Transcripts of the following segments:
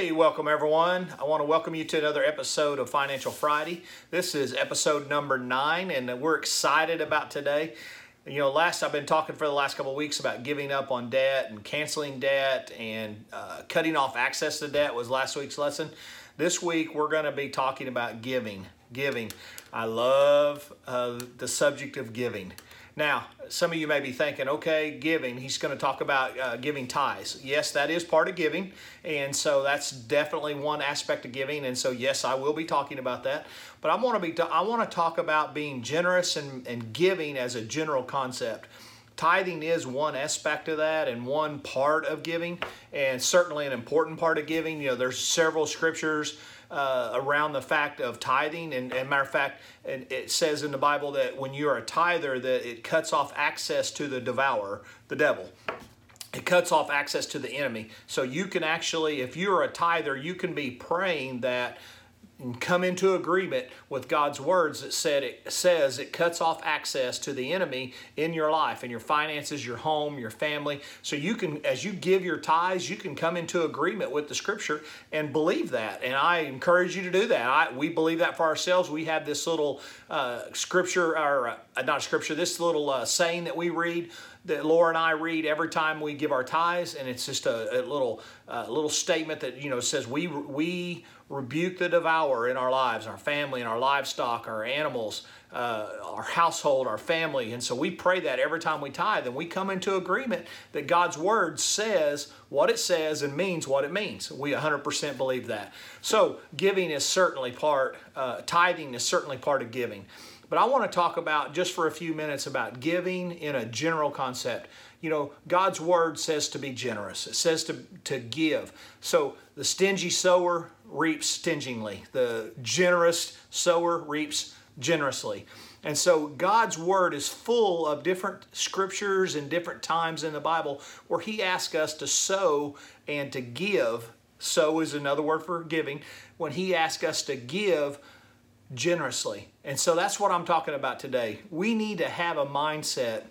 Hey, welcome everyone. I want to welcome you to another episode of Financial Friday. This is episode number nine, and we're excited about today. You know, last I've been talking for the last couple weeks about giving up on debt and canceling debt and uh, cutting off access to debt was last week's lesson. This week we're going to be talking about giving. Giving. I love uh, the subject of giving. Now, some of you may be thinking, okay, giving, he's going to talk about uh, giving tithes. Yes, that is part of giving. And so that's definitely one aspect of giving. And so, yes, I will be talking about that. But I want to be, I want to talk about being generous and, and giving as a general concept. Tithing is one aspect of that and one part of giving, and certainly an important part of giving. You know, there's several scriptures uh, around the fact of tithing. And, and matter of fact, it says in the Bible that when you're a tither, that it cuts off access to the devourer, the devil it cuts off access to the enemy. So you can actually, if you're a tither, you can be praying that come into agreement with God's words that said it says it cuts off access to the enemy in your life and your finances, your home, your family. So you can as you give your tithes, you can come into agreement with the scripture and believe that. And I encourage you to do that. I, we believe that for ourselves. We have this little uh, scripture or uh, not scripture, this little uh, saying that we read that Laura and I read every time we give our tithes, and it's just a, a little little statement that you know says we we rebuke the devourer in our lives, our family, and our livestock, our animals, uh, our household, our family. And so we pray that every time we tithe, and we come into agreement that God's word says what it says and means what it means. We 100% believe that. So giving is certainly part, uh, tithing is certainly part of giving. But I want to talk about just for a few minutes about giving in a general concept. You know, God's word says to be generous. It says to, to give. So the stingy sower reaps stingingly. The generous sower reaps generously. And so God's word is full of different scriptures and different times in the Bible where he asks us to sow and to give. Sow is another word for giving. When he asks us to give generously. And so that's what I'm talking about today. We need to have a mindset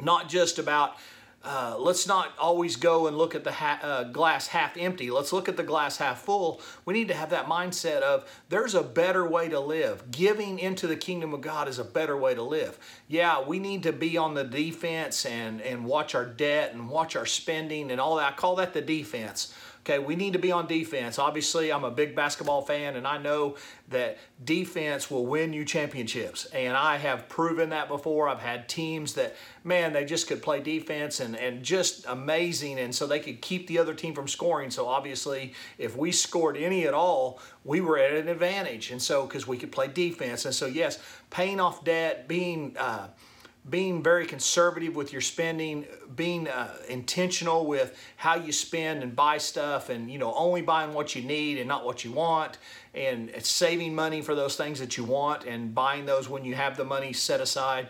not just about uh, let's not always go and look at the ha- uh, glass half empty. Let's look at the glass half full. We need to have that mindset of there's a better way to live. Giving into the kingdom of God is a better way to live. Yeah, we need to be on the defense and, and watch our debt and watch our spending and all that. I call that the defense. Okay, we need to be on defense. Obviously, I'm a big basketball fan, and I know that defense will win you championships. And I have proven that before. I've had teams that, man, they just could play defense and, and just amazing. And so they could keep the other team from scoring. So obviously, if we scored any at all, we were at an advantage. And so, because we could play defense. And so, yes, paying off debt, being, uh, being very conservative with your spending, being uh, intentional with how you spend and buy stuff, and you know only buying what you need and not what you want, and saving money for those things that you want and buying those when you have the money set aside.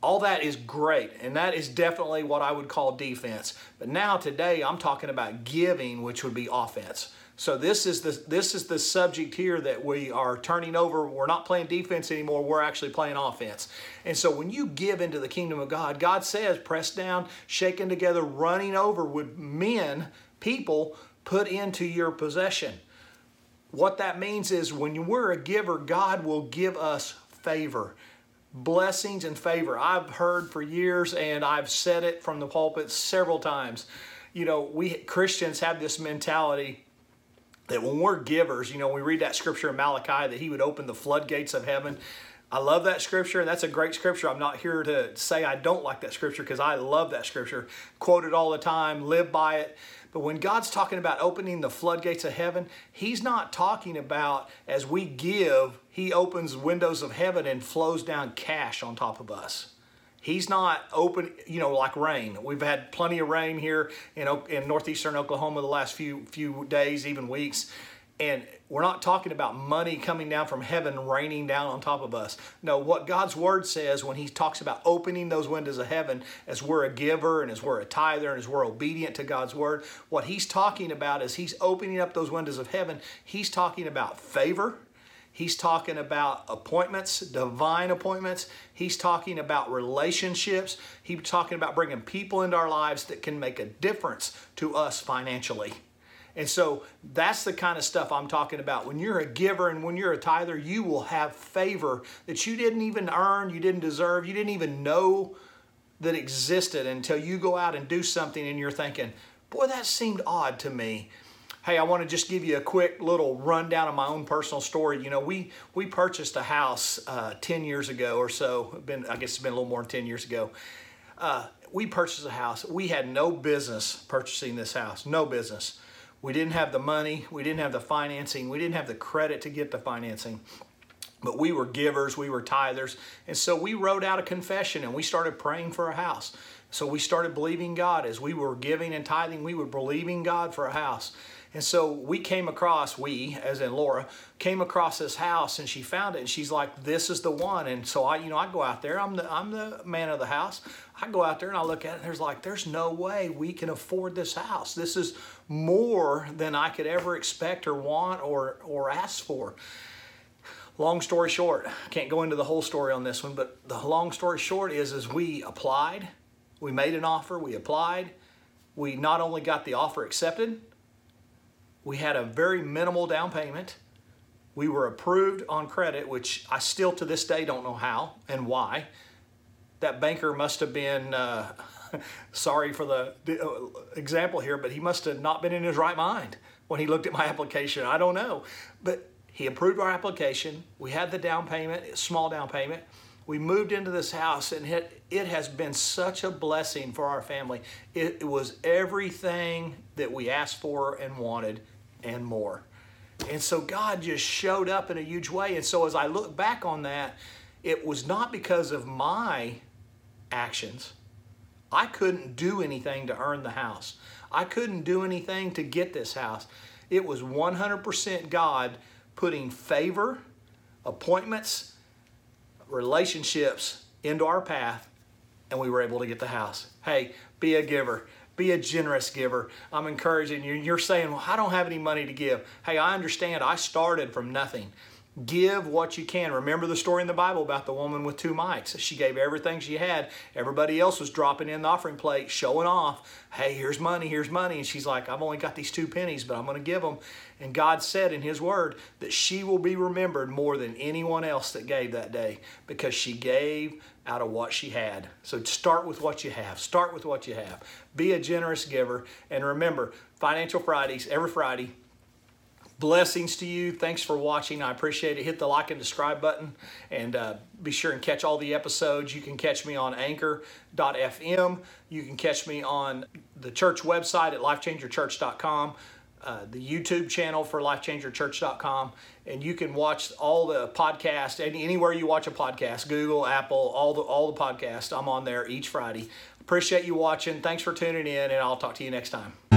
All that is great, and that is definitely what I would call defense. But now today, I'm talking about giving, which would be offense. So this is the this is the subject here that we are turning over. We're not playing defense anymore. We're actually playing offense. And so when you give into the kingdom of God, God says, pressed down, shaken together, running over with men, people put into your possession. What that means is when we're a giver, God will give us favor blessings and favor. I've heard for years and I've said it from the pulpit several times. You know, we Christians have this mentality that when we're givers, you know, we read that scripture in Malachi that he would open the floodgates of heaven. I love that scripture, and that's a great scripture. I'm not here to say I don't like that scripture because I love that scripture. Quote it all the time, live by it. But when God's talking about opening the floodgates of heaven, He's not talking about as we give, He opens windows of heaven and flows down cash on top of us. He's not open, you know, like rain. We've had plenty of rain here in, in northeastern Oklahoma the last few few days, even weeks. And we're not talking about money coming down from heaven, raining down on top of us. No, what God's word says when He talks about opening those windows of heaven, as we're a giver and as we're a tither and as we're obedient to God's word, what He's talking about is He's opening up those windows of heaven. He's talking about favor. He's talking about appointments, divine appointments. He's talking about relationships. He's talking about bringing people into our lives that can make a difference to us financially. And so that's the kind of stuff I'm talking about. When you're a giver and when you're a tither, you will have favor that you didn't even earn, you didn't deserve, you didn't even know that existed until you go out and do something and you're thinking, boy, that seemed odd to me. Hey, I want to just give you a quick little rundown of my own personal story. You know, we we purchased a house uh, ten years ago or so. Been I guess it's been a little more than ten years ago. Uh, we purchased a house. We had no business purchasing this house. No business. We didn't have the money. We didn't have the financing. We didn't have the credit to get the financing. But we were givers, we were tithers. And so we wrote out a confession and we started praying for a house. So we started believing God as we were giving and tithing, we were believing God for a house. And so we came across, we, as in Laura, came across this house and she found it and she's like, this is the one. And so I, you know, I go out there, I'm the, I'm the man of the house. I go out there and I look at it and there's like, there's no way we can afford this house. This is more than I could ever expect or want or, or ask for. Long story short, can't go into the whole story on this one, but the long story short is, is we applied, we made an offer, we applied, we not only got the offer accepted, we had a very minimal down payment. We were approved on credit, which I still to this day don't know how and why. That banker must have been, uh, sorry for the uh, example here, but he must have not been in his right mind when he looked at my application. I don't know. But he approved our application. We had the down payment, small down payment. We moved into this house and it, it has been such a blessing for our family. It, it was everything that we asked for and wanted and more. And so God just showed up in a huge way. And so as I look back on that, it was not because of my actions. I couldn't do anything to earn the house. I couldn't do anything to get this house. It was 100% God putting favor, appointments, relationships into our path, and we were able to get the house. Hey, be a giver. Be a generous giver. I'm encouraging you. You're saying, well, I don't have any money to give. Hey, I understand. I started from nothing. Give what you can. Remember the story in the Bible about the woman with two mites. She gave everything she had. Everybody else was dropping in the offering plate, showing off. Hey, here's money, here's money. And she's like, I've only got these two pennies, but I'm going to give them. And God said in His Word that she will be remembered more than anyone else that gave that day because she gave out of what she had. So start with what you have. Start with what you have. Be a generous giver. And remember, Financial Fridays, every Friday, blessings to you. Thanks for watching. I appreciate it. Hit the like and subscribe button and uh, be sure and catch all the episodes. You can catch me on anchor.fm. You can catch me on the church website at lifechangerchurch.com. Uh, the YouTube channel for lifechangerchurch.com, and you can watch all the podcasts any, anywhere you watch a podcast, Google, Apple, all the all the podcasts. I'm on there each Friday. Appreciate you watching. Thanks for tuning in, and I'll talk to you next time.